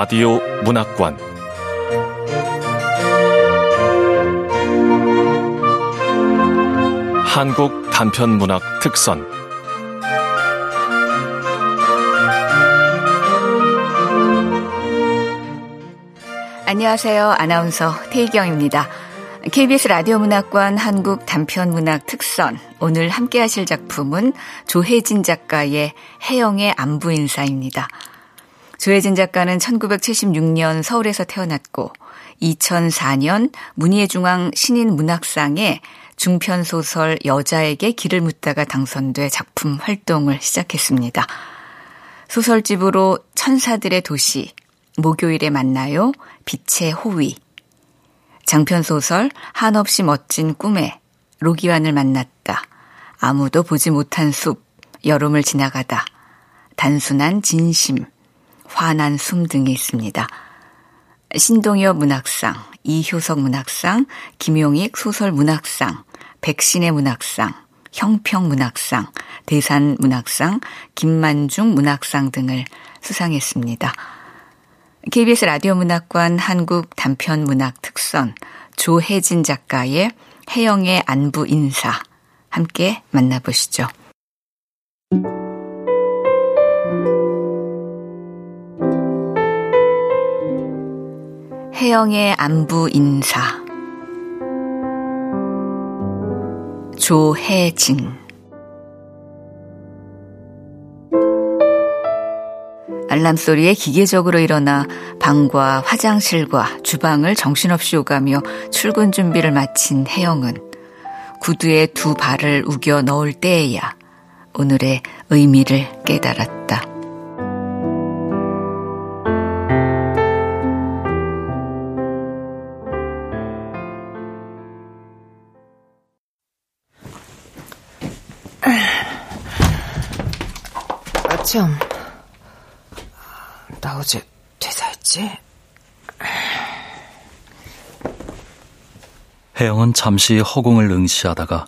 라디오 문학관 한국 단편 문학 특선 안녕하세요. 아나운서 태희경입니다. KBS 라디오 문학관 한국 단편 문학 특선 오늘 함께 하실 작품은 조혜진 작가의 해영의 안부 인사입니다. 조혜진 작가는 1976년 서울에서 태어났고 2004년 문예중앙 신인 문학상에 중편 소설 여자에게 길을 묻다가 당선돼 작품 활동을 시작했습니다. 소설집으로 천사들의 도시, 목요일에 만나요, 빛의 호위, 장편 소설 한없이 멋진 꿈에 로기환을 만났다, 아무도 보지 못한 숲, 여름을 지나가다, 단순한 진심, 화난 숨 등이 있습니다. 신동엽 문학상, 이효석 문학상, 김용익 소설 문학상, 백신의 문학상, 형평 문학상, 대산 문학상, 김만중 문학상 등을 수상했습니다. KBS 라디오 문학관 한국 단편 문학 특선 조혜진 작가의 해영의 안부 인사 함께 만나보시죠. 해영의 안부 인사 조혜진 알람 소리에 기계적으로 일어나 방과 화장실과 주방을 정신없이 오가며 출근 준비를 마친 혜영은 구두에 두 발을 우겨 넣을 때에야 오늘의 의미를 깨달았다. 참, 나 어제 퇴사했지? 혜영은 잠시 허공을 응시하다가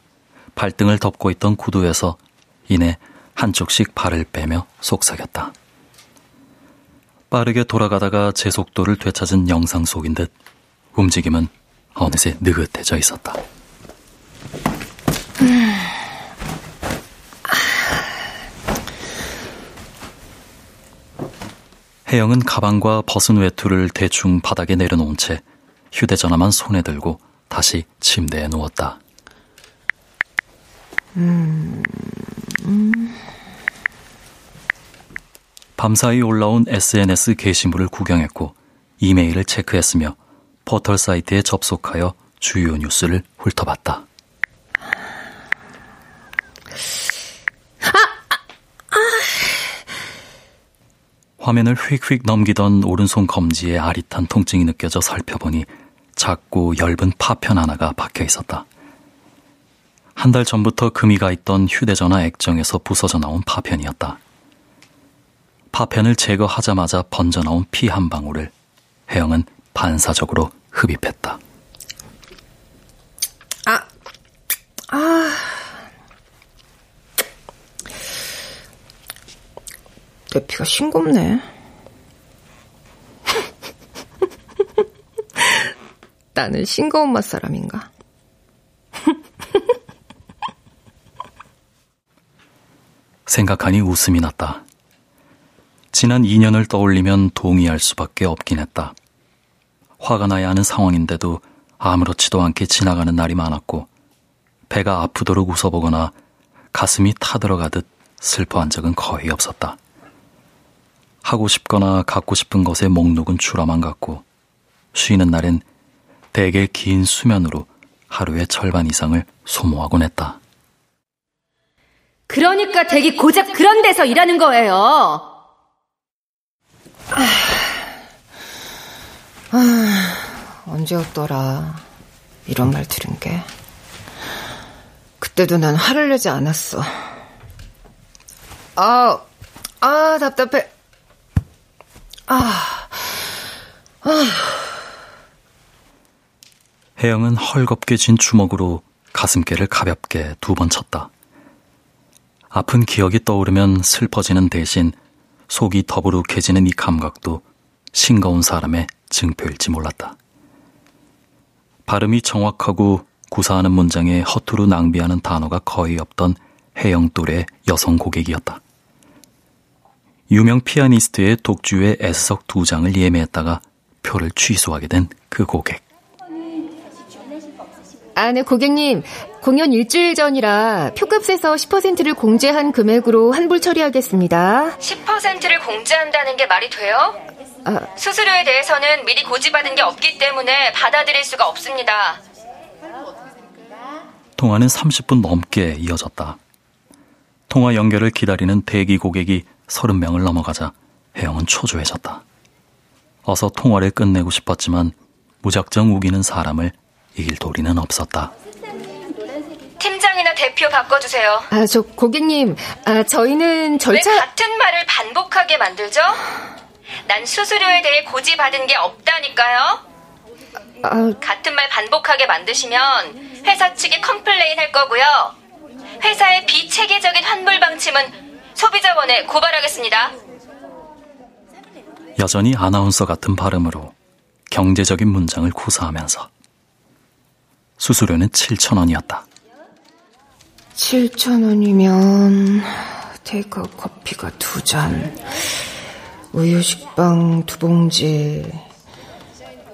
발등을 덮고 있던 구두에서 이내 한쪽씩 발을 빼며 속삭였다. 빠르게 돌아가다가 제 속도를 되찾은 영상 속인 듯 움직임은 어느새 느긋해져 있었다. 혜영은 가방과 벗은 외투를 대충 바닥에 내려놓은 채 휴대전화만 손에 들고 다시 침대에 누웠다. 밤사이 올라온 SNS 게시물을 구경했고 이메일을 체크했으며 포털 사이트에 접속하여 주요 뉴스를 훑어봤다. 화면을 휙휙 넘기던 오른손 검지에 아릿한 통증이 느껴져 살펴보니 작고 엷은 파편 하나가 박혀 있었다. 한 달 전부터 금이가 있던 휴대전화 액정에서 부서져 나온 파편이었다. 파편을 제거하자마자 번져 나온 피 한 방울을 혜영은 반사적으로 흡입했다. 아, 아. 내 피가 싱겁네. 나는 싱거운 맛 사람인가? 생각하니 웃음이 났다. 지난 2년을 떠올리면 동의할 수밖에 없긴 했다. 화가 나야 하는 상황인데도 아무렇지도 않게 지나가는 날이 많았고, 배가 아프도록 웃어보거나 가슴이 타들어가듯 슬퍼한 적은 거의 없었다. 하고 싶거나 갖고 싶은 것의 목록은 추라만 같고 쉬는 날엔 대개 긴 수면으로 하루의 절반 이상을 소모하곤 했다. 그러니까 댁이 고작 그런 데서 일하는 거예요. 아, 아, 언제였더라. 이런 말 들은 게. 그때도 난 화를 내지 않았어. 아, 아, 답답해. 아, 아. 혜영은 헐겁게 쥔 주먹으로 가슴께를 가볍게 두 번 쳤다. 아픈 기억이 떠오르면 슬퍼지는 대신 속이 더부룩해지는 이 감각도 싱거운 사람의 증표일지 몰랐다. 발음이 정확하고 구사하는 문장에 허투루 낭비하는 단어가 거의 없던 해영 또래 여성 고객이었다. 유명 피아니스트의 독주의 S석 두 장을 예매했다가 표를 취소하게 된 그 고객. 아, 네, 고객님. 공연 일주일 전이라 표값에서 10%를 공제한 금액으로 환불 처리하겠습니다. 10%를 공제한다는 게 말이 돼요? 아, 수수료에 대해서는 미리 고지받은 게 없기 때문에 받아들일 수가 없습니다. 통화는 30분 넘게 이어졌다. 통화 연결을 기다리는 대기 고객이 30명을 넘어가자 혜영은 초조해졌다. 어서 통화를 끝내고 싶었지만 무작정 우기는 사람을 이길 도리는 없었다. 팀장이나 대표 바꿔주세요. 아, 저 고객님, 아, 저희는 절차... 왜 같은 말을 반복하게 만들죠? 난 수수료에 대해 고지받은 게 없다니까요. 아... 같은 말 반복하게 만드시면 회사 측에 complain 할 거고요. 회사의 비체계적인 환불 방침은 소비자원에 고발하겠습니다. 여전히 아나운서 같은 발음으로 경제적인 문장을 구사하면서 수수료는 7천 원이었다. 7천 원이면 테이크아웃 커피가 두 잔, 우유 식빵 두 봉지,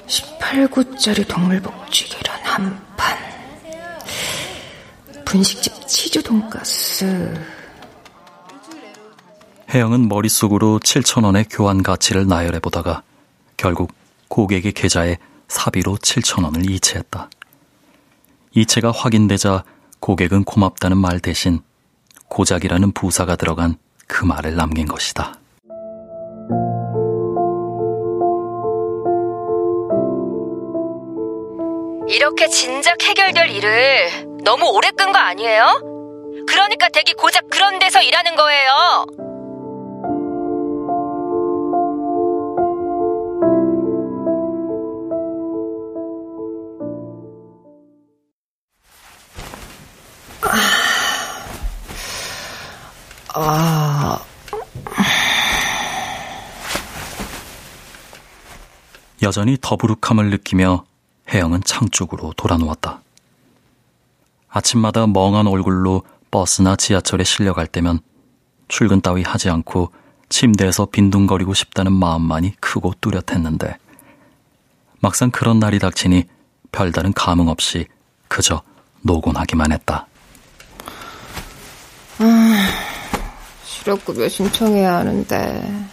18구짜리 동물복쥐 계란 한 판, 분식집 치즈 돈가스. 혜영은 머릿속으로 7천원의 교환 가치를 나열해 보다가 결국 고객의 계좌에 사비로 7천원을 이체했다. 이체가 확인되자 고객은 고맙다는 말 대신 고작이라는 부사가 들어간 그 말을 남긴 것이다. 이렇게 진작 해결될 일을 너무 오래 끈 거 아니에요? 그러니까 댁이 고작 그런 데서 일하는 거예요. 아. 여전히 더부룩함을 느끼며 혜영은 창 쪽으로 돌아누웠다. 아침마다 멍한 얼굴로 버스나 지하철에 실려갈 때면 출근 따위 하지 않고 침대에서 빈둥거리고 싶다는 마음만이 크고 뚜렷했는데 막상 그런 날이 닥치니 별다른 감흥 없이 그저 노곤하기만 했다. 아, 실업급여 신청해야 하는데.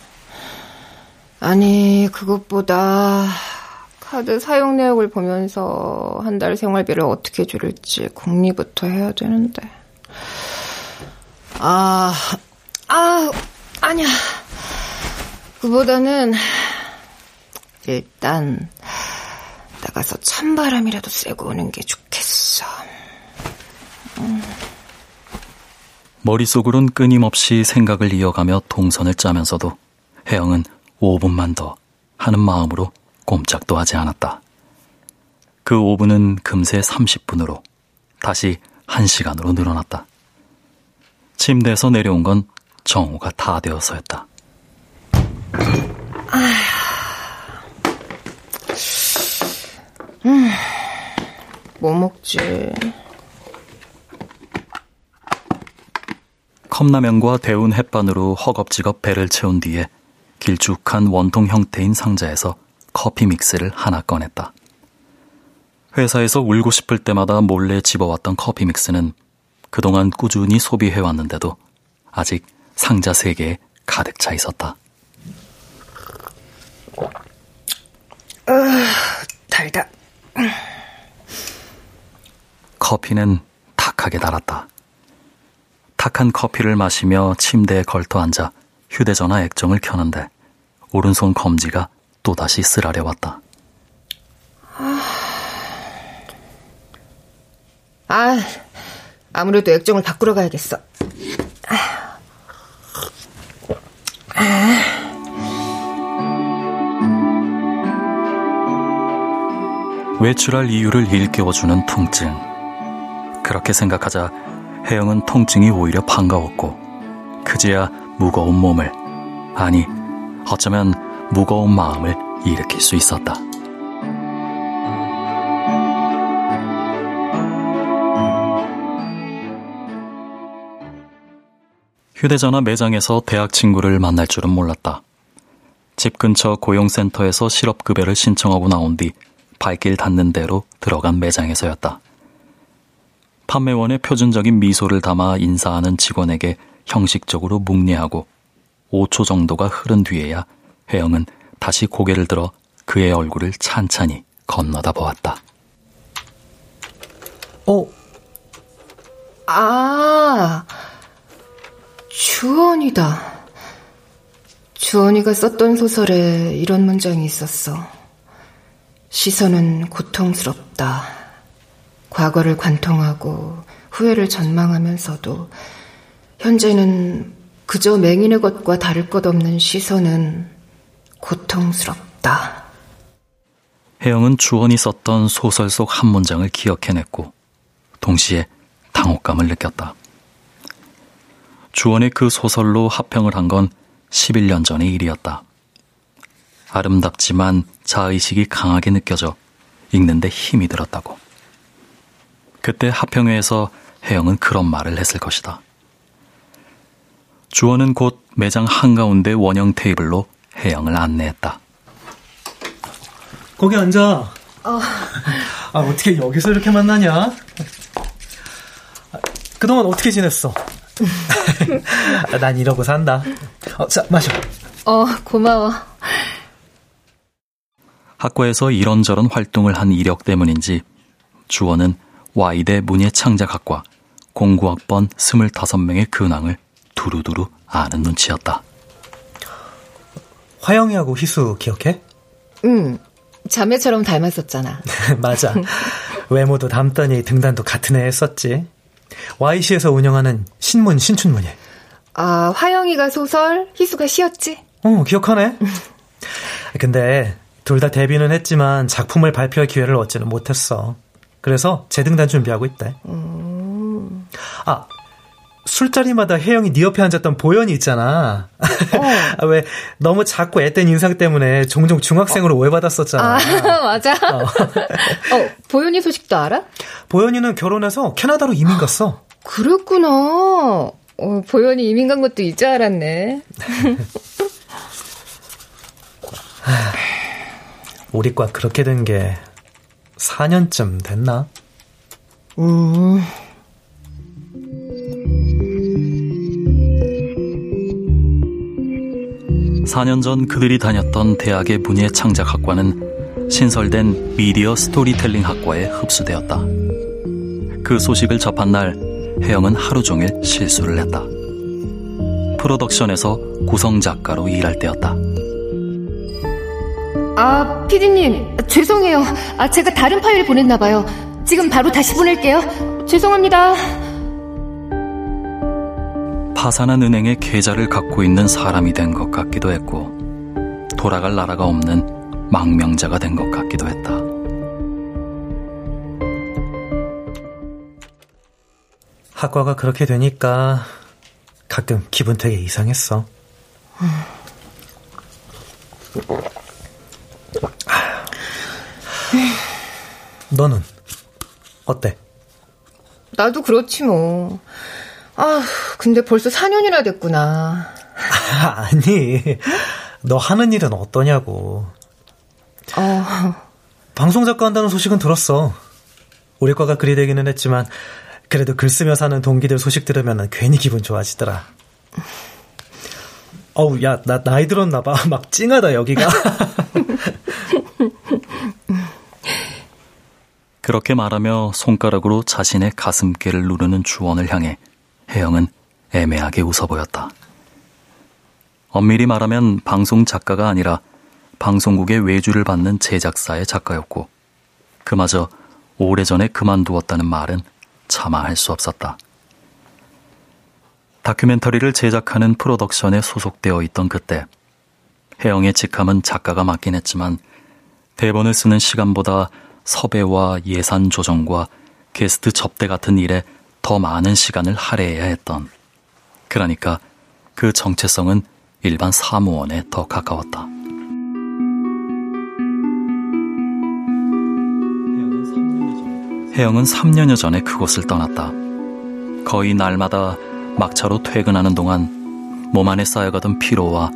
아니, 그것보다 카드 사용 내역을 보면서 한 달 생활비를 어떻게 줄일지 궁리부터 해야 되는데. 아, 아, 아니야. 그보다는 일단 나가서 찬바람이라도 쐬고 오는 게 좋겠어. 음. 머릿속으론 끊임없이 생각을 이어가며 동선을 짜면서도 혜영은 5분만 더 하는 마음으로 꼼짝도 하지 않았다. 그 5분은 금세 30분으로 다시 1시간으로 늘어났다. 침대에서 내려온 건 정오가 다 되어서였다. 음, 뭐 먹지? 컵라면과 데운 햇반으로 허겁지겁 배를 채운 뒤에 길쭉한 원통 형태인 상자에서 커피 믹스를 하나 꺼냈다. 회사에서 울고 싶을 때마다 몰래 집어왔던 커피 믹스는 그동안 꾸준히 소비해왔는데도 아직 상자 3개에 가득 차 있었다. 어, 달다. 커피는 탁하게 달았다. 탁한 커피를 마시며 침대에 걸터 앉아 휴대전화 액정을 켜는데 오른손 검지가 또다시 쓰라려 왔다. 아, 아무래도 액정을 바꾸러 가야겠어. 외출할 이유를 일깨워주는 통증. 그렇게 생각하자 혜영은 통증이 오히려 반가웠고, 그제야 무거운 몸을, 아니, 어쩌면 무거운 마음을 일으킬 수 있었다. 휴대전화 매장에서 대학 친구를 만날 줄은 몰랐다. 집 근처 고용센터에서 실업급여를 신청하고 나온 뒤 발길 닿는 대로 들어간 매장에서였다. 판매원의 표준적인 미소를 담아 인사하는 직원에게 형식적으로 묵례하고 5초 정도가 흐른 뒤에야 혜영은 다시 고개를 들어 그의 얼굴을 찬찬히 건너다 보았다. 어? 아, 주원이다. 주원이가 썼던 소설에 이런 문장이 있었어. 시선은 고통스럽다. 과거를 관통하고 후회를 전망하면서도 현재는 그저 맹인의 것과 다를 것 없는 시선은 고통스럽다. 혜영은 주원이 썼던 소설 속 한 문장을 기억해냈고 동시에 당혹감을 느꼈다. 주원의 그 소설로 합평을 한 건 11년 전의 일이었다. 아름답지만 자의식이 강하게 느껴져 읽는데 힘이 들었다고. 그때 합평회에서 혜영은 그런 말을 했을 것이다. 주원은 곧 매장 한가운데 원형 테이블로 혜영을 안내했다. 거기 앉아. 어. 아, 어떻게 여기서 이렇게 만나냐? 그동안 어떻게 지냈어? 난 이러고 산다. 어, 자, 마셔. 어, 고마워. 학과에서 이런저런 활동을 한 이력 때문인지 주원은 와이대 문예창작학과 공구학번 25명의 근황을 두루두루 아는 눈치였다. 화영이하고 희수 기억해? 응. 자매처럼 닮았었잖아. 맞아. 외모도 닮더니 등단도 같은 애 했었지. YC에서 운영하는 신문 신춘문예. 아, 화영이가 소설, 희수가 시였지? 어, 기억하네. 근데 둘 다 데뷔는 했지만 작품을 발표할 기회를 얻지는 못했어. 그래서 재등단 준비하고 있대. 음... 아, 술자리마다 혜영이 네 옆에 앉았던 보현이 있잖아. 어. 아, 왜 너무 작고 앳된 인상 때문에 종종 중학생으로 어. 오해받았었잖아. 아, 맞아. 어. 어, 보현이 소식도 알아? 보현이는 결혼해서 캐나다로 이민 갔어. 그랬구나. 어, 보현이 이민 간 것도 이제 알았네. 우리과 그렇게 된 게 4년쯤 됐나? 음. 4년 전 그들이 다녔던 대학의 문예창작학과는 신설된 미디어 스토리텔링 학과에 흡수되었다. 그 소식을 접한 날 혜영은 하루 종일 실수를 했다. 프로덕션에서 구성 작가로 일할 때였다. 아, 피디님, 죄송해요. 아, 제가 다른 파일 보냈나봐요. 지금 바로 다시 보낼게요. 죄송합니다. 파산한 은행의 계좌를 갖고 있는 사람이 된 것 같기도 했고, 돌아갈 나라가 없는 망명자가 된 것 같기도 했다. 학과가 그렇게 되니까 가끔 기분 되게 이상했어. 너는 어때? 나도 그렇지 뭐. 아, 근데 벌써 4년이나 됐구나. 아니, 너 하는 일은 어떠냐고. 어. 방송 작가 한다는 소식은 들었어. 우리 과가 그리 되기는 했지만, 그래도 글 쓰며 사는 동기들 소식 들으면 괜히 기분 좋아지더라. 어우, 야, 나 나이 들었나 봐. 막 찡하다, 여기가. 그렇게 말하며 손가락으로 자신의 가슴께를 누르는 주원을 향해 혜영은 애매하게 웃어 보였다. 엄밀히 말하면 방송 작가가 아니라 방송국의 외주를 받는 제작사의 작가였고, 그마저 오래전에 그만두었다는 말은 차마 할 수 없었다. 다큐멘터리를 제작하는 프로덕션에 소속되어 있던 그때, 혜영의 직함은 작가가 맡긴 했지만, 대본을 쓰는 시간보다 섭외와 예산 조정과 게스트 접대 같은 일에 더 많은 시간을 할애해야 했던 그러니까 그 정체성은 일반 사무원에 더 가까웠다. 혜영은 3년여 전에 그곳을 떠났다. 거의 날마다 막차로 퇴근하는 동안 몸 안에 쌓여가던 피로와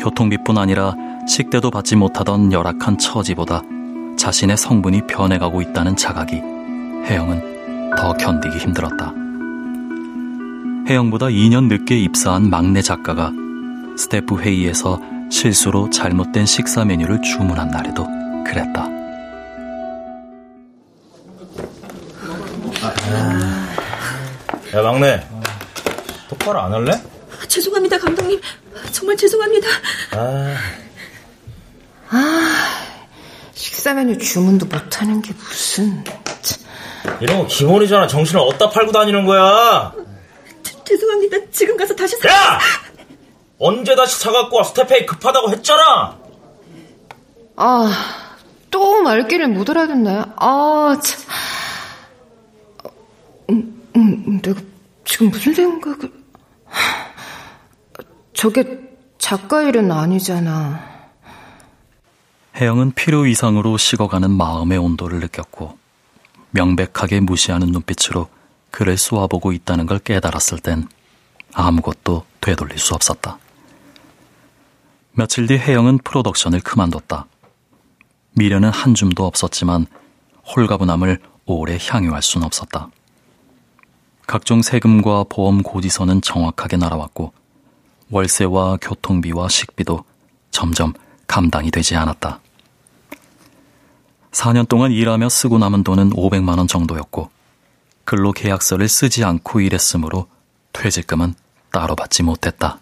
교통비뿐 아니라 식대도 받지 못하던 열악한 처지보다 자신의 성분이 변해가고 있다는 자각이 혜영은 더 견디기 힘들었다. 혜영보다 2년 늦게 입사한 막내 작가가 스태프 회의에서 실수로 잘못된 식사 메뉴를 주문한 날에도 그랬다. 야 막내 똑바로 안 할래? 아, 죄송합니다 감독님 정말 죄송합니다 아, 아 식사 메뉴 주문도 못하는 게 무슨 이런 거 기본이잖아 정신을 어디다 팔고 다니는 거야 저, 죄송합니다 지금 가서 다시 사... 야! 언제 다시 사갖고 와 스테페이 급하다고 했잖아 아 또 말귀를 못 알아듣네 아 참. 음, 음, 내가 지금 무슨 생각을... 저게 작가 일은 아니잖아. 혜영은 필요 이상으로 식어가는 마음의 온도를 느꼈고 명백하게 무시하는 눈빛으로 그를 쏘아보고 있다는 걸 깨달았을 땐 아무것도 되돌릴 수 없었다. 며칠 뒤 혜영은 프로덕션을 그만뒀다. 미련은 한 줌도 없었지만 홀가분함을 오래 향유할 수는 없었다. 각종 세금과 보험 고지서는 정확하게 날아왔고 월세와 교통비와 식비도 점점 감당이 되지 않았다. 4년 동안 일하며 쓰고 남은 돈은 500만 원 정도였고 근로 계약서를 쓰지 않고 일했으므로 퇴직금은 따로 받지 못했다.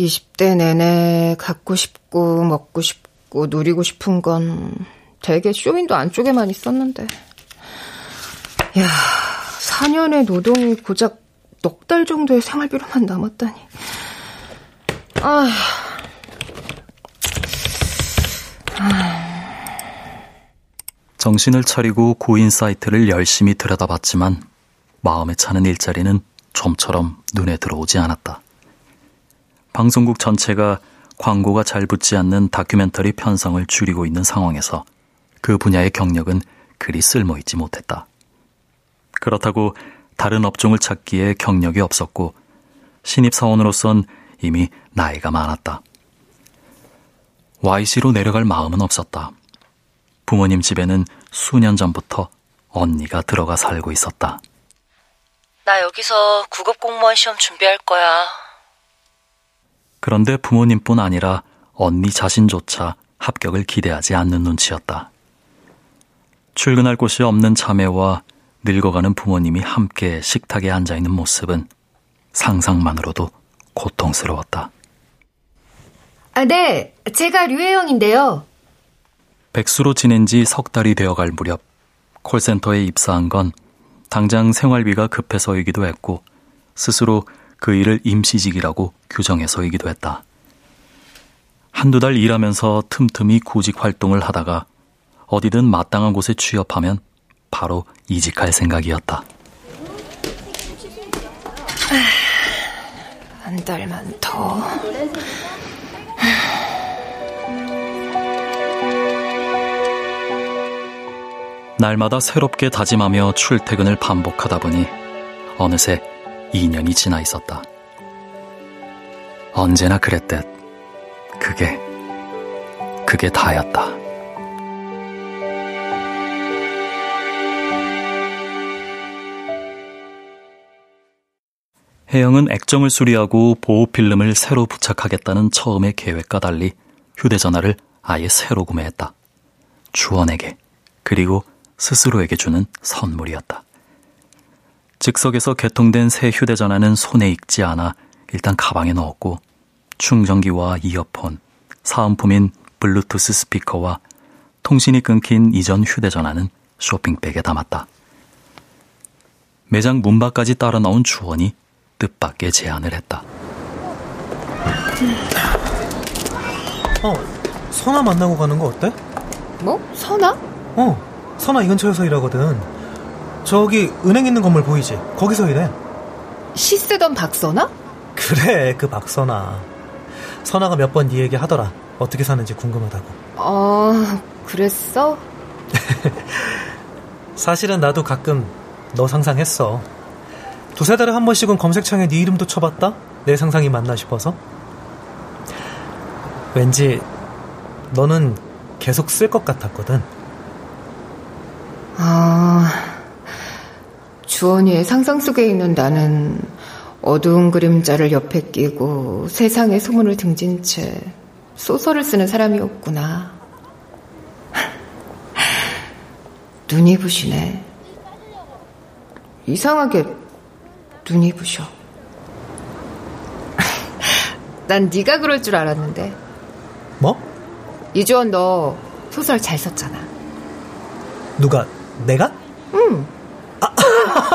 20대 내내 갖고 싶고 먹고 싶고 누리고 싶은 건 되게 쇼윈도 안쪽에만 있었는데 야 4년의 노동이 고작 넉 달 정도의 생활비로만 남았다니 아 정신을 차리고 고인 사이트를 열심히 들여다봤지만 마음에 차는 일자리는 좀처럼 눈에 들어오지 않았다. 방송국 전체가 광고가 잘 붙지 않는 다큐멘터리 편성을 줄이고 있는 상황에서 그 분야의 경력은 그리 쓸모있지 못했다. 그렇다고 다른 업종을 찾기에 경력이 없었고 신입사원으로선 이미 나이가 많았다. YC로 내려갈 마음은 없었다. 부모님 집에는 수년 전부터 언니가 들어가 살고 있었다. 나 여기서 구급 공무원 시험 준비할 거야. 그런데 부모님뿐 아니라 언니 자신조차 합격을 기대하지 않는 눈치였다. 출근할 곳이 없는 자매와 늙어가는 부모님이 함께 식탁에 앉아 있는 모습은 상상만으로도 고통스러웠다. 아, 네. 제가 류혜영인데요. 백수로 지낸 지 석 달이 되어갈 무렵 콜센터에 입사한 건 당장 생활비가 급해서이기도 했고 스스로 그 일을 임시직이라고 규정해서이기도 했다. 한두 달 일하면서 틈틈이 구직 활동을 하다가 어디든 마땅한 곳에 취업하면 바로 이직할 생각이었다. 한 달만 더. 날마다 새롭게 다짐하며 출퇴근을 반복하다 보니 어느새 2년이 지나 있었다. 언제나 그랬듯 그게 그게 다였다. 혜영은 액정을 수리하고 보호 필름을 새로 부착하겠다는 처음의 계획과 달리 휴대전화를 아예 새로 구매했다. 주원에게 그리고 스스로에게 주는 선물이었다. 즉석에서 개통된 새 휴대전화는 손에 익지 않아 일단 가방에 넣었고 충전기와 이어폰, 사은품인 블루투스 스피커와 통신이 끊긴 이전 휴대전화는 쇼핑백에 담았다. 매장 문 밖까지 따라 나온 주원이 뜻밖의 제안을 했다. 어, 선아 만나고 가는 거 어때? 뭐? 선아? 어, 선아 이 근처에서 일하거든. 저기 은행 있는 건물 보이지? 거기서 일해. 시 쓰던 박선아? 그래, 그 박선아. 선아가 몇 번 네 얘기 하더라. 어떻게 사는지 궁금하다고. 어, 그랬어? 사실은 나도 가끔 너 상상했어. 두세 달에 한 번씩은 검색창에 네 이름도 쳐봤다? 내 상상이 맞나 싶어서. 왠지 너는 계속 쓸 것 같았거든. 주원이의 상상 속에 있는 나는 어두운 그림자를 옆에 끼고 세상의 소문을 등진 채 소설을 쓰는 사람이었구나. 눈이 부시네. 이상하게 눈이 부셔. 난 네가 그럴 줄 알았는데. 뭐? 이주원 너 소설 잘 썼잖아. 누가? 내가? 응. 아.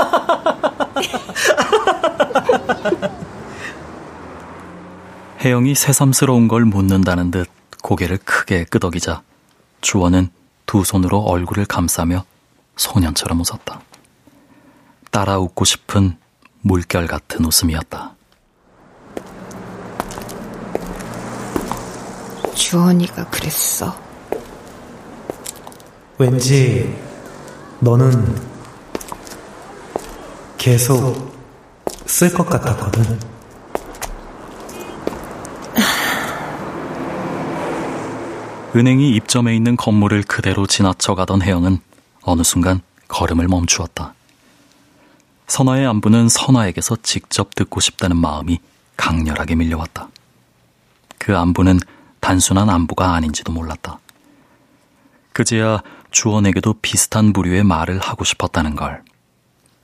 혜영이 새삼스러운 걸 묻는다는 듯 고개를 크게 끄덕이자 주원은 두 손으로 얼굴을 감싸며 소년처럼 웃었다. 따라 웃고 싶은 물결 같은 웃음이었다. 주원이가 그랬어. 왠지 너는 계속 쓸 것 같았거든. 은행이 입점해 있는 건물을 그대로 지나쳐 가던 혜영은 어느 순간 걸음을 멈추었다. 선화의 안부는 선화에게서 직접 듣고 싶다는 마음이 강렬하게 밀려왔다. 그 안부는 단순한 안부가 아닌지도 몰랐다. 그제야 주원에게도 비슷한 부류의 말을 하고 싶었다는 걸,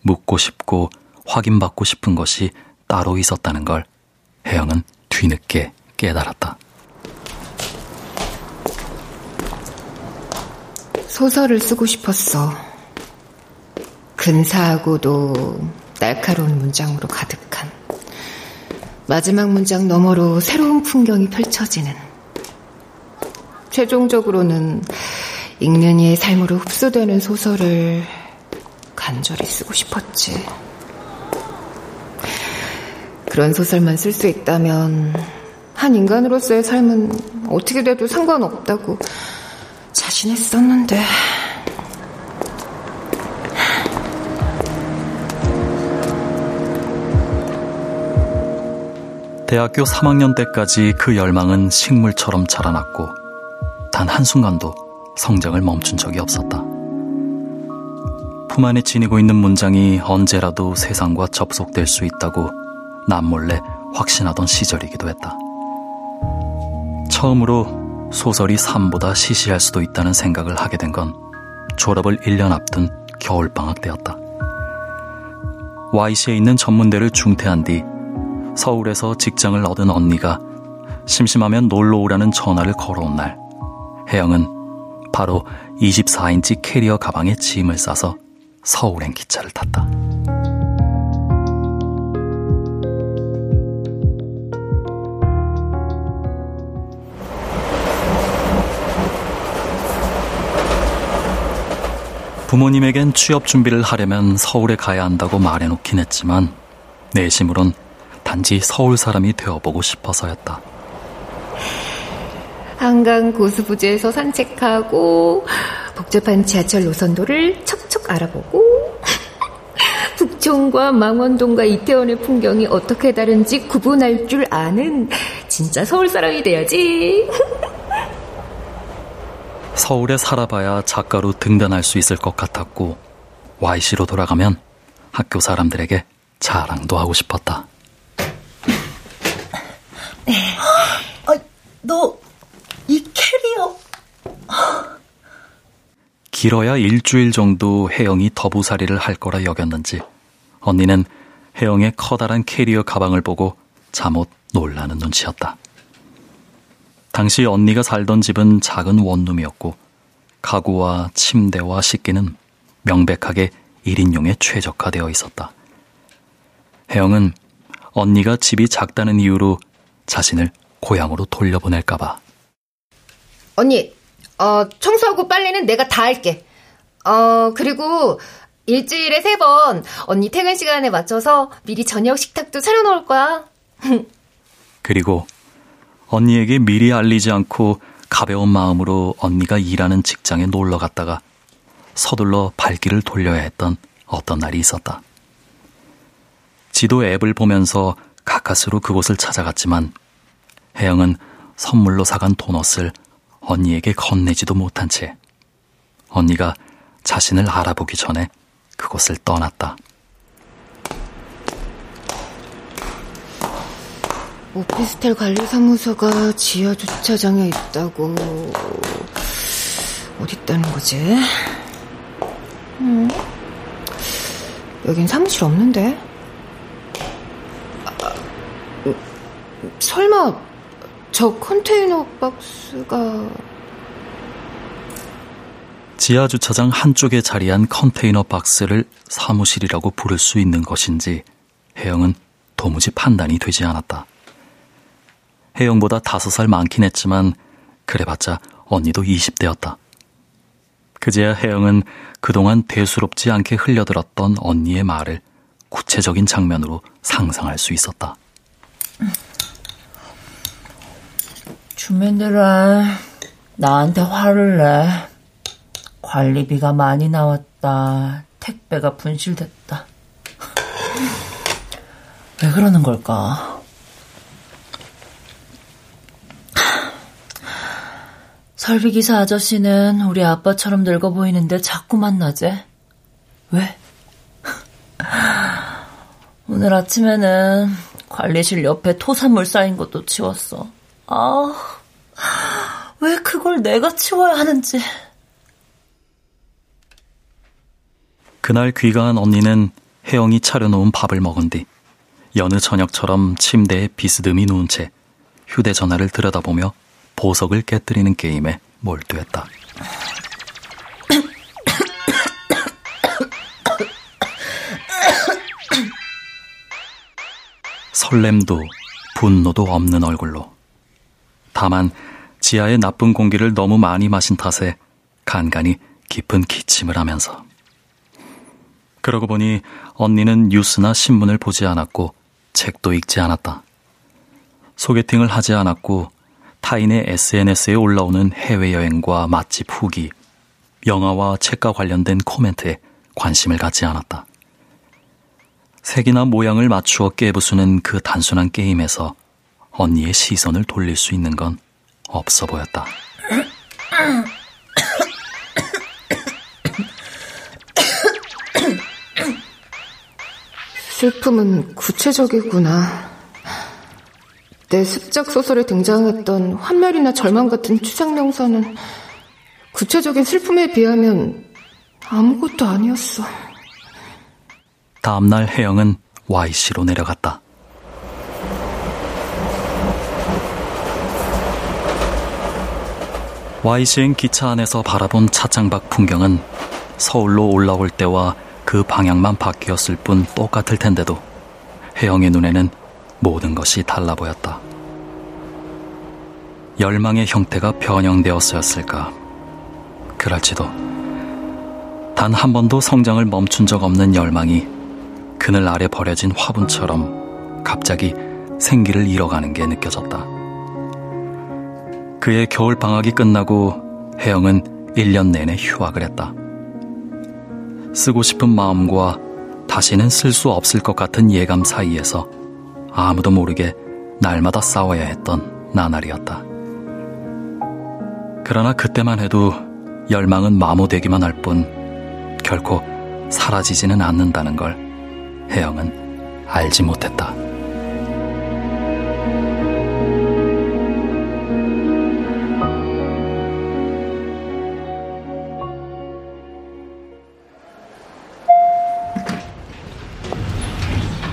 묻고 싶고 확인받고 싶은 것이 따로 있었다는 걸 혜영은 뒤늦게 깨달았다. 소설을 쓰고 싶었어. 근사하고도 날카로운 문장으로 가득한 마지막 문장 너머로 새로운 풍경이 펼쳐지는 최종적으로는 읽는 이의 삶으로 흡수되는 소설을 간절히 쓰고 싶었지. 그런 소설만 쓸 수 있다면 한 인간으로서의 삶은 어떻게 돼도 상관없다고 자신했었는데. 대학교 3학년 때까지 그 열망은 식물처럼 자라났고 단 한순간도 성장을 멈춘 적이 없었다. 품 안에 지니고 있는 문장이 언제라도 세상과 접속될 수 있다고 남몰래 확신하던 시절이기도 했다. 처음으로 소설이 삶보다 시시할 수도 있다는 생각을 하게 된 건 졸업을 1년 앞둔 겨울방학 때였다. Y시에 있는 전문대를 중퇴한 뒤 서울에서 직장을 얻은 언니가 심심하면 놀러 오라는 전화를 걸어온 날, 혜영은 바로 24인치 캐리어 가방에 짐을 싸서 서울행 기차를 탔다. 부모님에겐 취업 준비를 하려면 서울에 가야 한다고 말해놓긴 했지만 내심으론 단지 서울 사람이 되어보고 싶어서였다. 한강 고수부지에서 산책하고 복잡한 지하철 노선도를 척척 알아보고 북촌과 망원동과 이태원의 풍경이 어떻게 다른지 구분할 줄 아는 진짜 서울 사람이 돼야지. 서울에 살아봐야 작가로 등단할 수 있을 것 같았고 Y시로 돌아가면 학교 사람들에게 자랑도 하고 싶었다. 아, 너, 이 캐리어. 길어야 일주일 정도 혜영이 더부살이를 할 거라 여겼는지 언니는 혜영의 커다란 캐리어 가방을 보고 잠옷 놀라는 눈치였다. 당시 언니가 살던 집은 작은 원룸이었고 가구와 침대와 식기는 명백하게 1인용에 최적화되어 있었다. 혜영은 언니가 집이 작다는 이유로 자신을 고향으로 돌려보낼까봐. 언니, 어, 청소하고 빨래는 내가 다 할게. 어, 그리고 일주일에 세 번 언니 퇴근 시간에 맞춰서 미리 저녁 식탁도 차려놓을 거야. 그리고 언니에게 미리 알리지 않고 가벼운 마음으로 언니가 일하는 직장에 놀러 갔다가 서둘러 발길을 돌려야 했던 어떤 날이 있었다. 지도 앱을 보면서 가까스로 그곳을 찾아갔지만 혜영은 선물로 사간 도넛을 언니에게 건네지도 못한 채 언니가 자신을 알아보기 전에 그곳을 떠났다. 오피스텔 관리사무소가 지하 주차장에 있다고 어디 있다는 거지? 음. 여긴 사무실 없는데? 아, 음, 설마 저 컨테이너 박스가 지하 주차장 한쪽에 자리한 컨테이너 박스를 사무실이라고 부를 수 있는 것인지 혜영은 도무지 판단이 되지 않았다. 혜영보다 다섯 살 많긴 했지만 그래봤자 언니도 20대였다. 그제야 혜영은 그동안 대수롭지 않게 흘려들었던 언니의 말을 구체적인 장면으로 상상할 수 있었다. 주민들은 나한테 화를 내. 관리비가 많이 나왔다. 택배가 분실됐다. 왜 그러는 걸까? 설비기사 아저씨는 우리 아빠처럼 늙어 보이는데 자꾸 만나재? 왜? 오늘 아침에는 관리실 옆에 토산물 쌓인 것도 치웠어. 아, 왜 그걸 내가 치워야 하는지. 그날 귀가한 언니는 혜영이 차려놓은 밥을 먹은 뒤 여느 저녁처럼 침대에 비스듬히 누운 채 휴대전화를 들여다보며 보석을 깨뜨리는 게임에 몰두했다. 설렘도 분노도 없는 얼굴로. 다만 지하의 나쁜 공기를 너무 많이 마신 탓에 간간히 깊은 기침을 하면서. 그러고 보니 언니는 뉴스나 신문을 보지 않았고 책도 읽지 않았다. 소개팅을 하지 않았고 타인의 SNS에 올라오는 해외여행과 맛집 후기, 영화와 책과 관련된 코멘트에 관심을 갖지 않았다. 색이나 모양을 맞추어 깨부수는 그 단순한 게임에서 언니의 시선을 돌릴 수 있는 건 없어 보였다. 슬픔은 구체적이구나. 내 습작 소설에 등장했던 환멸이나 절망 같은 추상 명사는 구체적인 슬픔에 비하면 아무것도 아니었어. 다음날 혜영은 Y시로 내려갔다. Y시행 기차 안에서 바라본 차창 밖 풍경은 서울로 올라올 때와 그 방향만 바뀌었을 뿐 똑같을 텐데도 혜영의 눈에는 모든 것이 달라 보였다. 열망의 형태가 변형되었었을까? 그럴지도 단 한 번도 성장을 멈춘 적 없는 열망이 그늘 아래 버려진 화분처럼 갑자기 생기를 잃어가는 게 느껴졌다. 그의 겨울 방학이 끝나고 혜영은 1년 내내 휴학을 했다. 쓰고 싶은 마음과 다시는 쓸 수 없을 것 같은 예감 사이에서 아무도 모르게 날마다 싸워야 했던 나날이었다. 그러나 그때만 해도 열망은 마모되기만 할 뿐 결코 사라지지는 않는다는 걸 혜영은 알지 못했다.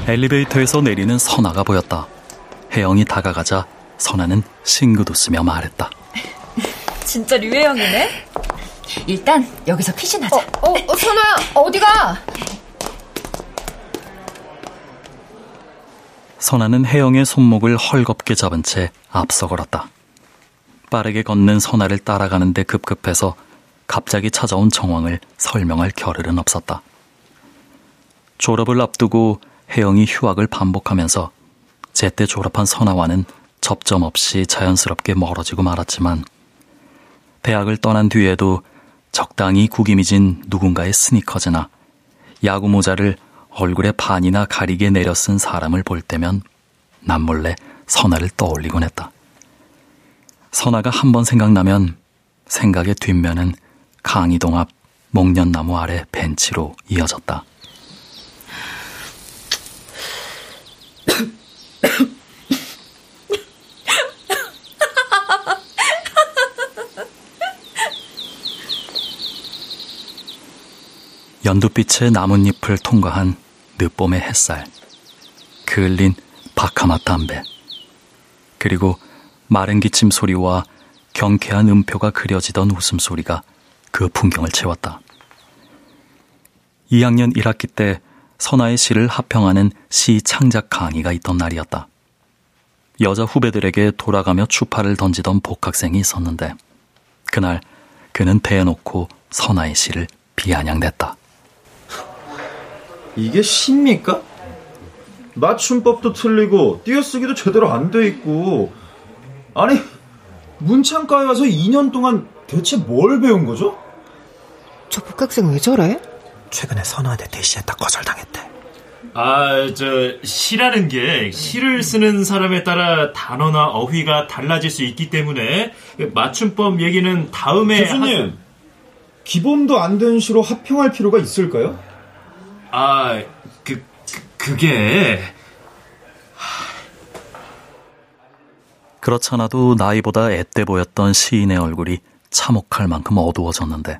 엘리베이터에서 내리는 선아가 보였다. 혜영이 다가가자 선아는 싱긋 웃으며 말했다. 진짜 류혜영이네? 일단 여기서 피신하자. 어, 어, 어 선아야 어디가? 선아는 혜영의 손목을 헐겁게 잡은 채 앞서 걸었다. 빠르게 걷는 선아를 따라가는데 급급해서 갑자기 찾아온 정황을 설명할 겨를은 없었다. 졸업을 앞두고 혜영이 휴학을 반복하면서 제때 졸업한 선아와는 접점 없이 자연스럽게 멀어지고 말았지만 대학을 떠난 뒤에도 적당히 구김이 진 누군가의 스니커즈나 야구 모자를 얼굴에 반이나 가리게 내려 쓴 사람을 볼 때면 남몰래 선아를 떠올리곤 했다. 선아가 한 번 생각나면 생각의 뒷면은 강이동 앞 목련나무 아래 벤치로 이어졌다. 연두빛의 나뭇잎을 통과한 늦봄의 햇살, 그을린 바카마 담배, 그리고 마른 기침 소리와 경쾌한 음표가 그려지던 웃음소리가 그 풍경을 채웠다. 2학년 1학기 때 선아의 시를 합평하는 시 창작 강의가 있던 날이었다. 여자 후배들에게 돌아가며 추파를 던지던 복학생이 있었는데 그날 그는 대놓고 선아의 시를 비아냥댔다. 이게 시입니까? 맞춤법도 틀리고 띄어쓰기도 제대로 안 돼 있고 아니 문창과에 와서 2년 동안 대체 뭘 배운 거죠? 저 복학생 왜 저래? 최근에 선호한테 대시했다 거절당했대. 아, 저 시라는 게 시를 쓰는 사람에 따라 단어나 어휘가 달라질 수 있기 때문에 맞춤법 얘기는 다음에 교수님, 하... 기본도 안 된 시로 합평할 필요가 있을까요? 아, 그, 그 그게 그렇잖아도 나이보다 앳돼 보였던 시인의 얼굴이 참혹할 만큼 어두워졌는데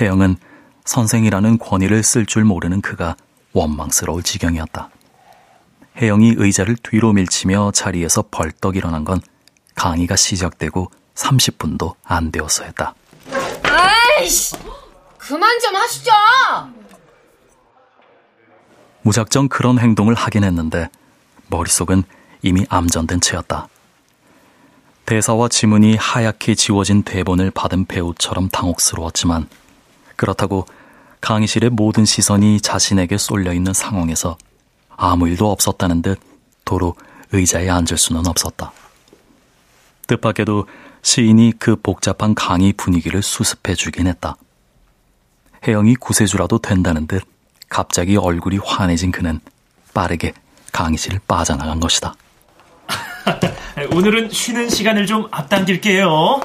혜영은 선생이라는 권위를 쓸 줄 모르는 그가 원망스러울 지경이었다. 혜영이 의자를 뒤로 밀치며 자리에서 벌떡 일어난 건 강의가 시작되고 30분도 안 되었어였다. 아이씨! 그만 좀 하시죠! 무작정 그런 행동을 하긴 했는데 머릿속은 이미 암전된 채였다. 대사와 지문이 하얗게 지워진 대본을 받은 배우처럼 당혹스러웠지만 그렇다고 강의실의 모든 시선이 자신에게 쏠려 있는 상황에서 아무 일도 없었다는 듯 도로 의자에 앉을 수는 없었다. 뜻밖에도 시인이 그 복잡한 강의 분위기를 수습해 주긴 했다. 혜영이 구세주라도 된다는 듯 갑자기 얼굴이 환해진 그는 빠르게 강의실을 빠져나간 것이다. 오늘은 쉬는 시간을 좀 앞당길게요.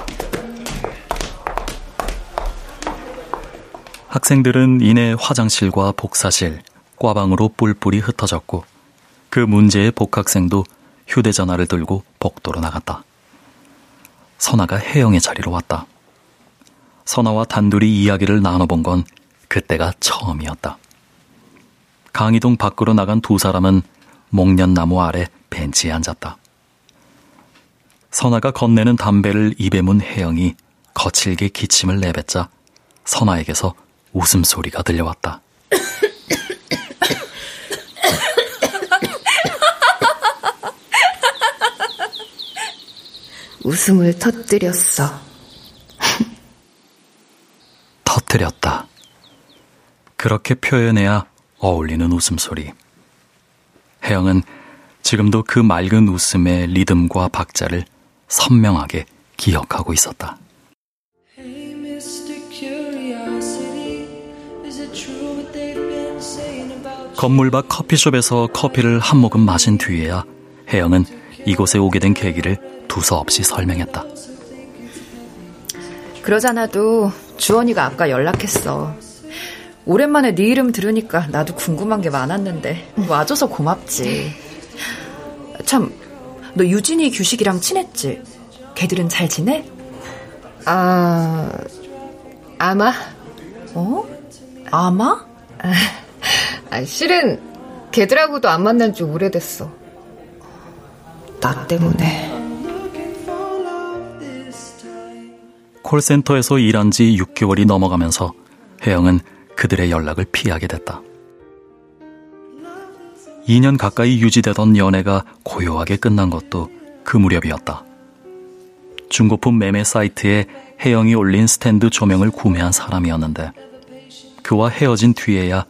학생들은 이내 화장실과 복사실, 꽈방으로 뿔뿔이 흩어졌고 그 문제의 복학생도 휴대전화를 들고 복도로 나갔다. 선아가 혜영의 자리로 왔다. 선아와 단둘이 이야기를 나눠본 건 그때가 처음이었다. 강의동 밖으로 나간 두 사람은 목련나무 아래 벤치에 앉았다. 선아가 건네는 담배를 입에 문 혜영이 거칠게 기침을 내뱉자 선아에게서 웃음소리가 들려왔다. 웃음을 터뜨렸어. 터뜨렸다. 그렇게 표현해야 어울리는 웃음소리. 혜영은 지금도 그 맑은 웃음의 리듬과 박자를 선명하게 기억하고 있었다. 건물 밖 커피숍에서 커피를 한 모금 마신 뒤에야 혜영은 이곳에 오게 된 계기를 두서없이 설명했다. 그러잖아도 주원이가 아까 연락했어. 오랜만에 네 이름 들으니까 나도 궁금한 게 많았는데 와줘서 고맙지. 참, 너 유진이 규식이랑 친했지? 걔들은 잘 지내? 아, 아마. 어? 아마? 아, 실은 걔들하고도 안 만난 지 오래됐어. 나 때문에. 콜센터에서 일한 지 6개월이 넘어가면서 혜영은 그들의 연락을 피하게 됐다. 2년 가까이 유지되던 연애가 고요하게 끝난 것도 그 무렵이었다. 중고품 매매 사이트에 혜영이 올린 스탠드 조명을 구매한 사람이었는데 그와 헤어진 뒤에야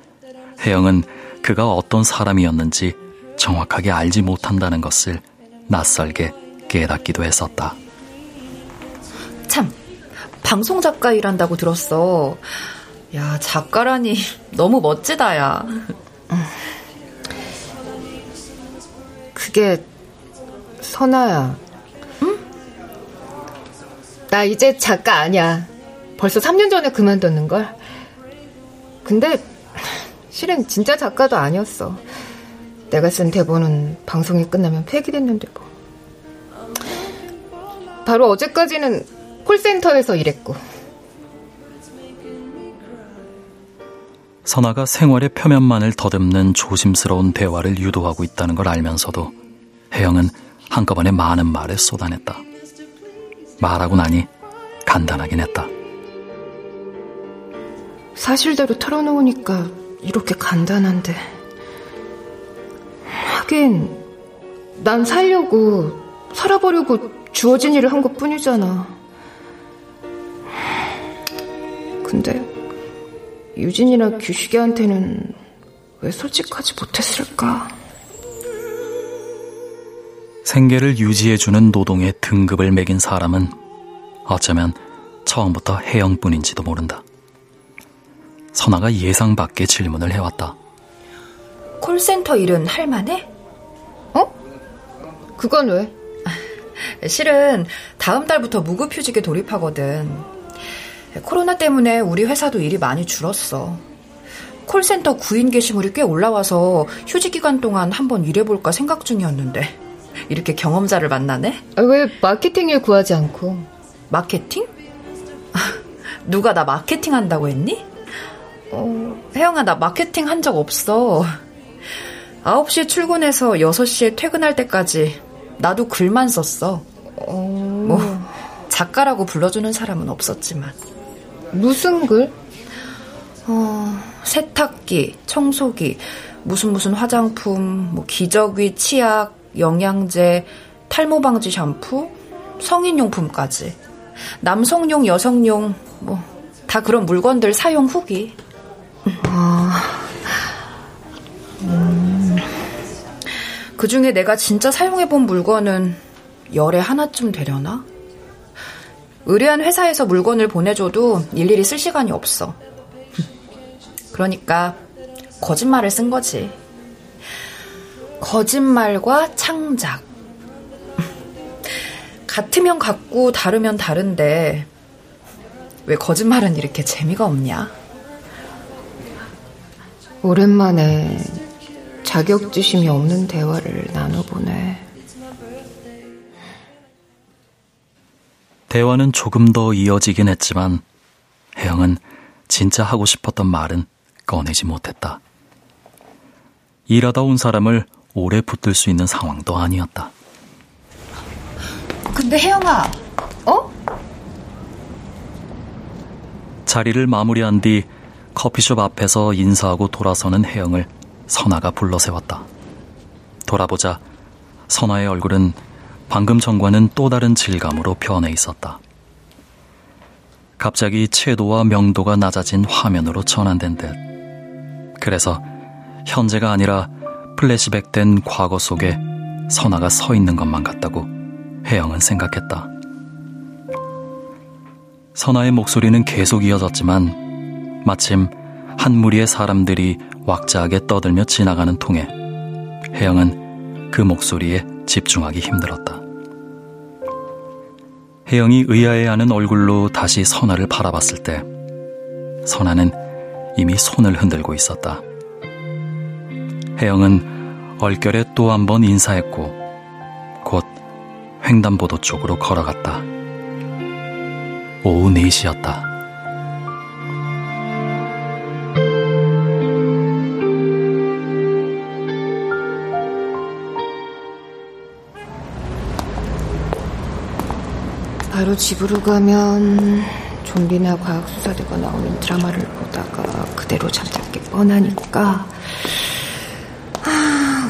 혜영은 그가 어떤 사람이었는지 정확하게 알지 못한다는 것을 낯설게 깨닫기도 했었다. 참, 방송 작가 일한다고 들었어. 야, 작가라니 너무 멋지다, 야. 그게 선아야. 응? 나 이제 작가 아니야. 벌써 3년 전에 그만뒀는 걸. 근데 실은 진짜 작가도 아니었어. 내가 쓴 대본은 방송이 끝나면 폐기됐는데 뭐. 바로 어제까지는 콜센터에서 일했고. 선아가 생활의 표면만을 더듬는 조심스러운 대화를 유도하고 있다는 걸 알면서도 혜영은 한꺼번에 많은 말을 쏟아냈다. 말하고 나니 간단하긴 했다. 사실대로 털어놓으니까 이렇게 간단한데. 하긴, 난 살려고, 살아보려고 주어진 일을 한 것 뿐이잖아. 근데, 유진이나 규식이한테는 왜 솔직하지 못했을까? 생계를 유지해주는 노동의 등급을 매긴 사람은 어쩌면 처음부터 혜영뿐인지도 모른다. 선아가 예상 밖의 질문을 해왔다. 콜센터 일은 할만해? 어? 그건 왜? 실은 다음 달부터 무급휴직에 돌입하거든. 코로나 때문에 우리 회사도 일이 많이 줄었어. 콜센터 구인 게시물이 꽤 올라와서 휴직 기간 동안 한번 일해볼까 생각 중이었는데 이렇게 경험자를 만나네? 아, 왜 마케팅 일 구하지 않고? 마케팅? 누가 나 마케팅 한다고 했니? 어, 혜영아, 나 마케팅 한 적 없어. 9시에 출근해서 6시에 퇴근할 때까지 나도 글만 썼어. 어... 뭐, 작가라고 불러주는 사람은 없었지만. 무슨 글? 어, 세탁기, 청소기, 무슨 무슨 화장품, 뭐 기저귀, 치약, 영양제, 탈모 방지 샴푸, 성인용품까지. 남성용, 여성용, 뭐, 다 그런 물건들 사용 후기. 아, 음. 그 중에 내가 진짜 사용해본 물건은 열에 하나쯤 되려나? 의뢰한 회사에서 물건을 보내줘도 일일이 쓸 시간이 없어. 그러니까 거짓말을 쓴 거지. 거짓말과 창작. 같으면 같고 다르면 다른데 왜 거짓말은 이렇게 재미가 없냐? 오랜만에 자격지심이 없는 대화를 나눠보네. 대화는 조금 더 이어지긴 했지만 혜영은 진짜 하고 싶었던 말은 꺼내지 못했다. 일하다 온 사람을 오래 붙들 수 있는 상황도 아니었다. 근데 혜영아, 어? 자리를 마무리한 뒤 커피숍 앞에서 인사하고 돌아서는 혜영을 선아가 불러 세웠다. 돌아보자 선아의 얼굴은 방금 전과는 또 다른 질감으로 변해 있었다. 갑자기 채도와 명도가 낮아진 화면으로 전환된 듯. 그래서 현재가 아니라 플래시백된 과거 속에 선아가 서 있는 것만 같다고 혜영은 생각했다. 선아의 목소리는 계속 이어졌지만 마침 한 무리의 사람들이 왁자하게 떠들며 지나가는 통에 혜영은 그 목소리에 집중하기 힘들었다. 혜영이 의아해하는 얼굴로 다시 선아를 바라봤을 때 선아는 이미 손을 흔들고 있었다. 혜영은 얼결에 또 한 번 인사했고 곧 횡단보도 쪽으로 걸어갔다. 오후 4시였다. 바로 집으로 가면 좀비나 과학수사대가 나오는 드라마를 보다가 그대로 잠들 게 뻔하니까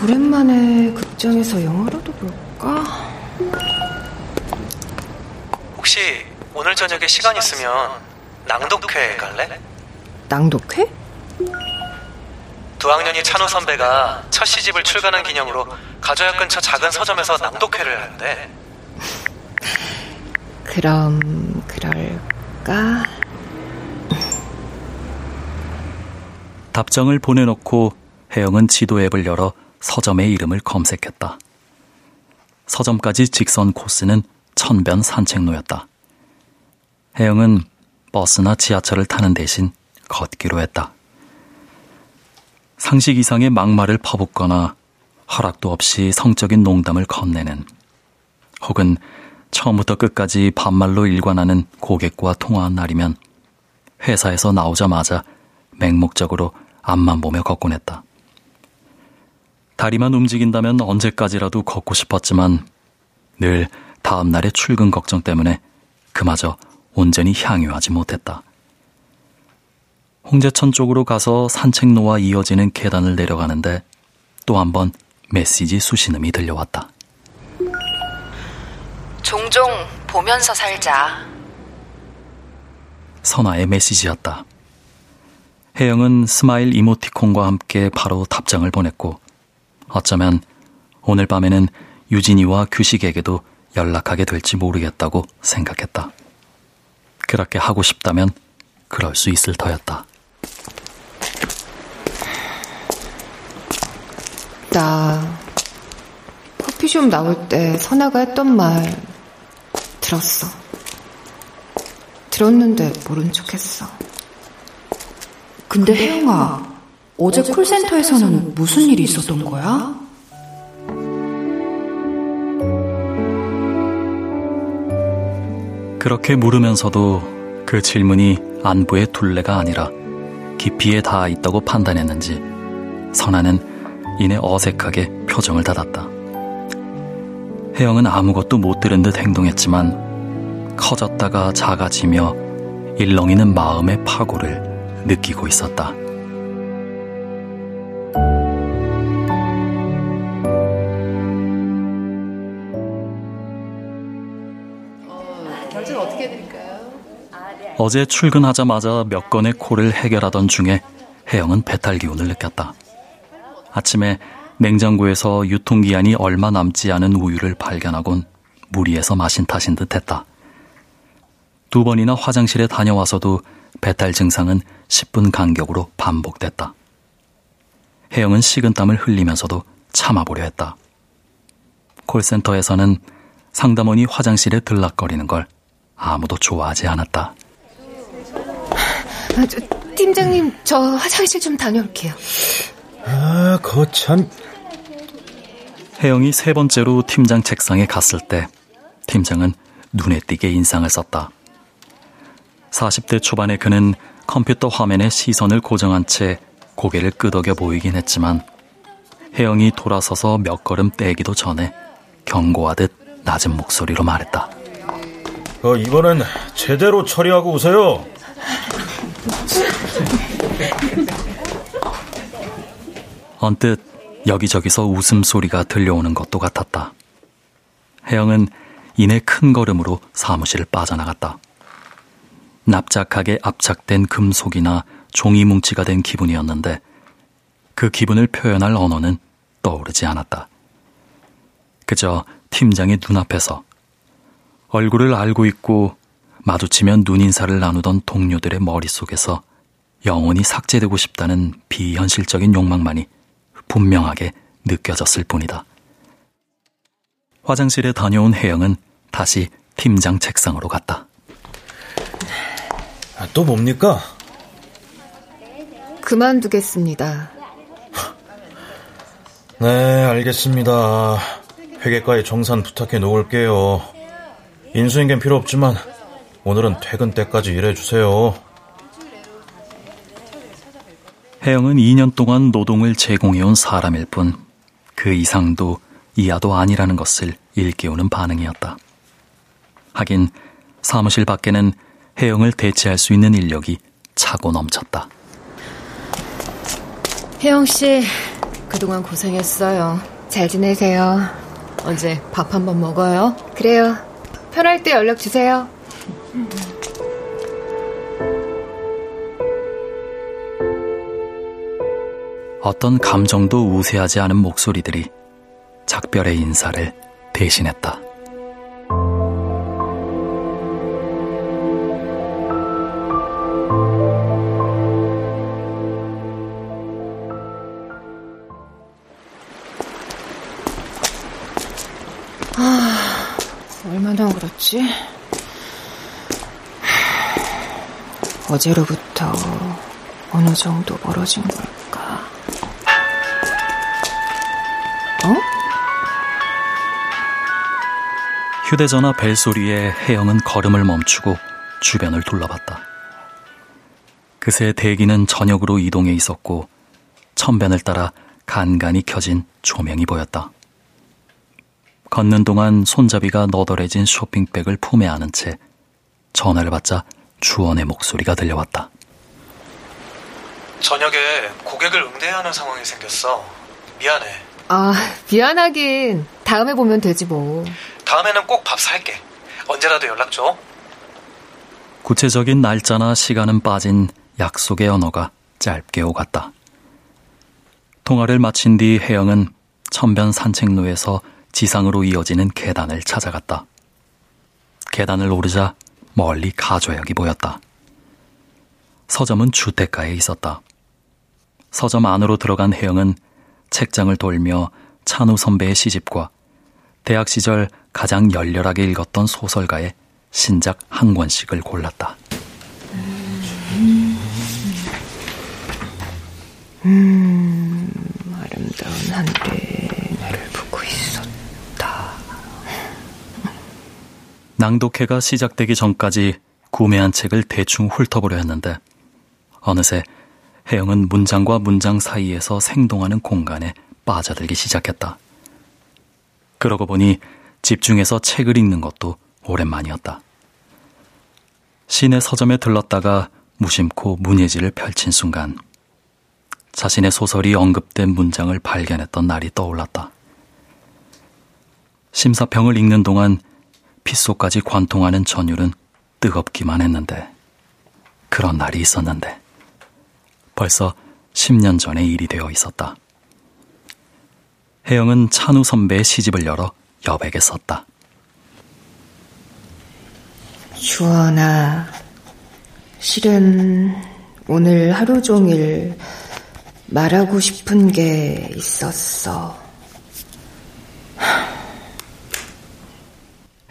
오랜만에 극장에서 영화라도 볼까? 혹시 오늘 저녁에 시간 있으면 낭독회 갈래? 낭독회? 두 학년이 찬우 선배가 첫 시집을 출간한 기념으로 가조약 근처 작은 서점에서 낭독회를 하는데 그럼 그럴까? 답장을 보내놓고 혜영은 지도 앱을 열어 서점의 이름을 검색했다. 서점까지 직선 코스는 천변 산책로였다. 혜영은 버스나 지하철을 타는 대신 걷기로 했다. 상식 이상의 막말을 퍼붓거나 허락도 없이 성적인 농담을 건네는 혹은 처음부터 끝까지 반말로 일관하는 고객과 통화한 날이면 회사에서 나오자마자 맹목적으로 앞만 보며 걷곤 했다. 다리만 움직인다면 언제까지라도 걷고 싶었지만 늘 다음 날의 출근 걱정 때문에 그마저 온전히 향유하지 못했다. 홍제천 쪽으로 가서 산책로와 이어지는 계단을 내려가는데 또 한 번 메시지 수신음이 들려왔다. 종종 보면서 살자. 선아의 메시지였다. 혜영은 스마일 이모티콘과 함께 바로 답장을 보냈고 어쩌면 오늘 밤에는 유진이와 규식에게도 연락하게 될지 모르겠다고 생각했다. 그렇게 하고 싶다면 그럴 수 있을 터였다. 나 커피숍 나올 때 선아가 했던 말 들었어. 들었는데 모른 척 했어. 근데 혜영아, 어제 콜센터에서는 무슨 일이 있었던 거야? 그렇게 물으면서도 그 질문이 안부의 둘레가 아니라 깊이에 닿아 있다고 판단했는지 선아는 이내 어색하게 표정을 닫았다. 혜영은 아무것도 못 들은 듯 행동했지만 커졌다가 작아지며 일렁이는 마음의 파고를 느끼고 있었다. 어제 출근하자마자 몇 건의 콜을 해결하던 중에 혜영은 배탈 기운을 느꼈다. 아침에 냉장고에서 유통기한이 얼마 남지 않은 우유를 발견하곤 무리해서 마신 탓인 듯 했다. 두 번이나 화장실에 다녀와서도 배탈 증상은 10분 간격으로 반복됐다. 혜영은 식은땀을 흘리면서도 참아보려 했다. 콜센터에서는 상담원이 화장실에 들락거리는 걸 아무도 좋아하지 않았다. 아, 저, 팀장님, 저 화장실 좀 다녀올게요. 아, 거참. 혜영이 세 번째로 팀장 책상에 갔을 때 팀장은 눈에 띄게 인상을 썼다. 40대 초반의 그는 컴퓨터 화면에 시선을 고정한 채 고개를 끄덕여 보이긴 했지만 혜영이 돌아서서 몇 걸음 떼기도 전에 경고하듯 낮은 목소리로 말했다. 어, 이번엔 제대로 처리하고 오세요. 언뜻 여기저기서 웃음소리가 들려오는 것도 같았다. 혜영은 이내 큰 걸음으로 사무실을 빠져나갔다. 납작하게 압착된 금속이나 종이 뭉치가 된 기분이었는데 그 기분을 표현할 언어는 떠오르지 않았다. 그저 팀장의 눈앞에서 얼굴을 알고 있고 마주치면 눈인사를 나누던 동료들의 머릿속에서 영원히 삭제되고 싶다는 비현실적인 욕망만이 분명하게 느껴졌을 뿐이다. 화장실에 다녀온 혜영은 다시 팀장 책상으로 갔다. 아, 또 뭡니까? 그만두겠습니다. 네, 알겠습니다. 회계과에 정산 부탁해 놓을게요. 인수인계는 필요 없지만 오늘은 퇴근 때까지 일해주세요. 혜영은 2년 동안 노동을 제공해온 사람일 뿐 그 이상도 이하도 아니라는 것을 일깨우는 반응이었다. 하긴 사무실 밖에는 혜영을 대체할 수 있는 인력이 차고 넘쳤다. 혜영 씨, 그동안 고생했어요. 잘 지내세요. 언제 밥 한번 먹어요? 그래요. 편할 때 연락 주세요. 어떤 감정도 우세하지 않은 목소리들이 작별의 인사를 대신했다. 아, 얼마나 그렇지? 어제로부터 어느 정도 벌어진 걸까? 휴대전화 벨소리에 혜영은 걸음을 멈추고 주변을 둘러봤다. 그새 대기는 저녁으로 이동해 있었고 천변을 따라 간간히 켜진 조명이 보였다. 걷는 동안 손잡이가 너덜해진 쇼핑백을 품에 안은 채 전화를 받자 주원의 목소리가 들려왔다. 저녁에 고객을 응대해야 하는 상황이 생겼어. 미안해. 아, 미안하긴. 다음에 보면 되지 뭐. 다음에는 꼭 밥 살게. 언제라도 연락 줘. 구체적인 날짜나 시간은 빠진 약속의 언어가 짧게 오갔다. 통화를 마친 뒤 혜영은 천변 산책로에서 지상으로 이어지는 계단을 찾아갔다. 계단을 오르자 멀리 가좌역이 보였다. 서점은 주택가에 있었다. 서점 안으로 들어간 혜영은 책장을 돌며 찬우 선배의 시집과 대학 시절 가장 열렬하게 읽었던 소설가의 신작 한 권씩을 골랐다. 음, 아름다운 하늘에 나를 보고 있었다. 낭독회가 시작되기 전까지 구매한 책을 대충 훑어보려 했는데 어느새 혜영은 문장과 문장 사이에서 생동하는 공간에 빠져들기 시작했다. 그러고 보니 집중해서 책을 읽는 것도 오랜만이었다. 시내 서점에 들렀다가 무심코 문예지를 펼친 순간 자신의 소설이 언급된 문장을 발견했던 날이 떠올랐다. 심사평을 읽는 동안 빗속까지 관통하는 전율은 뜨겁기만 했는데 그런 날이 있었는데 벌써 10년 전의 일이 되어 있었다. 혜영은 찬우 선배의 시집을 열어 여백에 썼다. 주원아, 실은 오늘 하루 종일 말하고 싶은 게 있었어.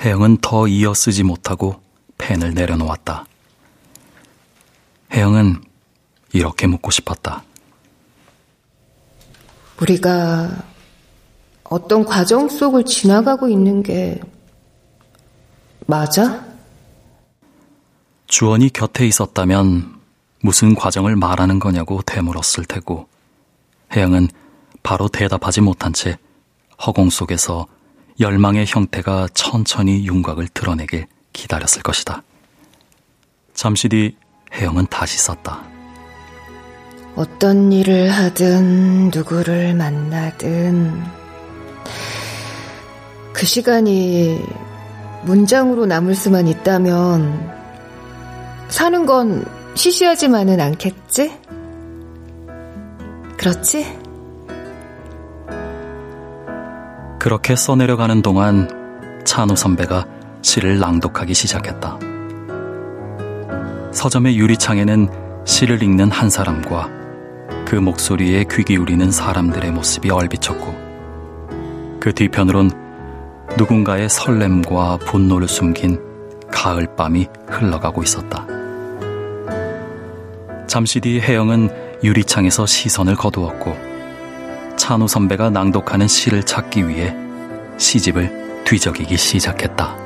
혜영은 더 이어 쓰지 못하고 펜을 내려놓았다. 혜영은 이렇게 묻고 싶었다. 우리가 어떤 과정 속을 지나가고 있는 게 맞아? 주원이 곁에 있었다면 무슨 과정을 말하는 거냐고 되물었을 테고 혜영은 바로 대답하지 못한 채 허공 속에서 열망의 형태가 천천히 윤곽을 드러내길 기다렸을 것이다. 잠시 뒤 혜영은 다시 썼다. 어떤 일을 하든 누구를 만나든 그 시간이 문장으로 남을 수만 있다면 사는 건 시시하지만은 않겠지? 그렇지? 그렇게 써내려가는 동안 찬우 선배가 시를 낭독하기 시작했다. 서점의 유리창에는 시를 읽는 한 사람과 그 목소리에 귀 기울이는 사람들의 모습이 얼비쳤고 그 뒤편으론 누군가의 설렘과 분노를 숨긴 가을밤이 흘러가고 있었다. 잠시 뒤 혜영은 유리창에서 시선을 거두었고 찬우 선배가 낭독하는 시를 찾기 위해 시집을 뒤적이기 시작했다.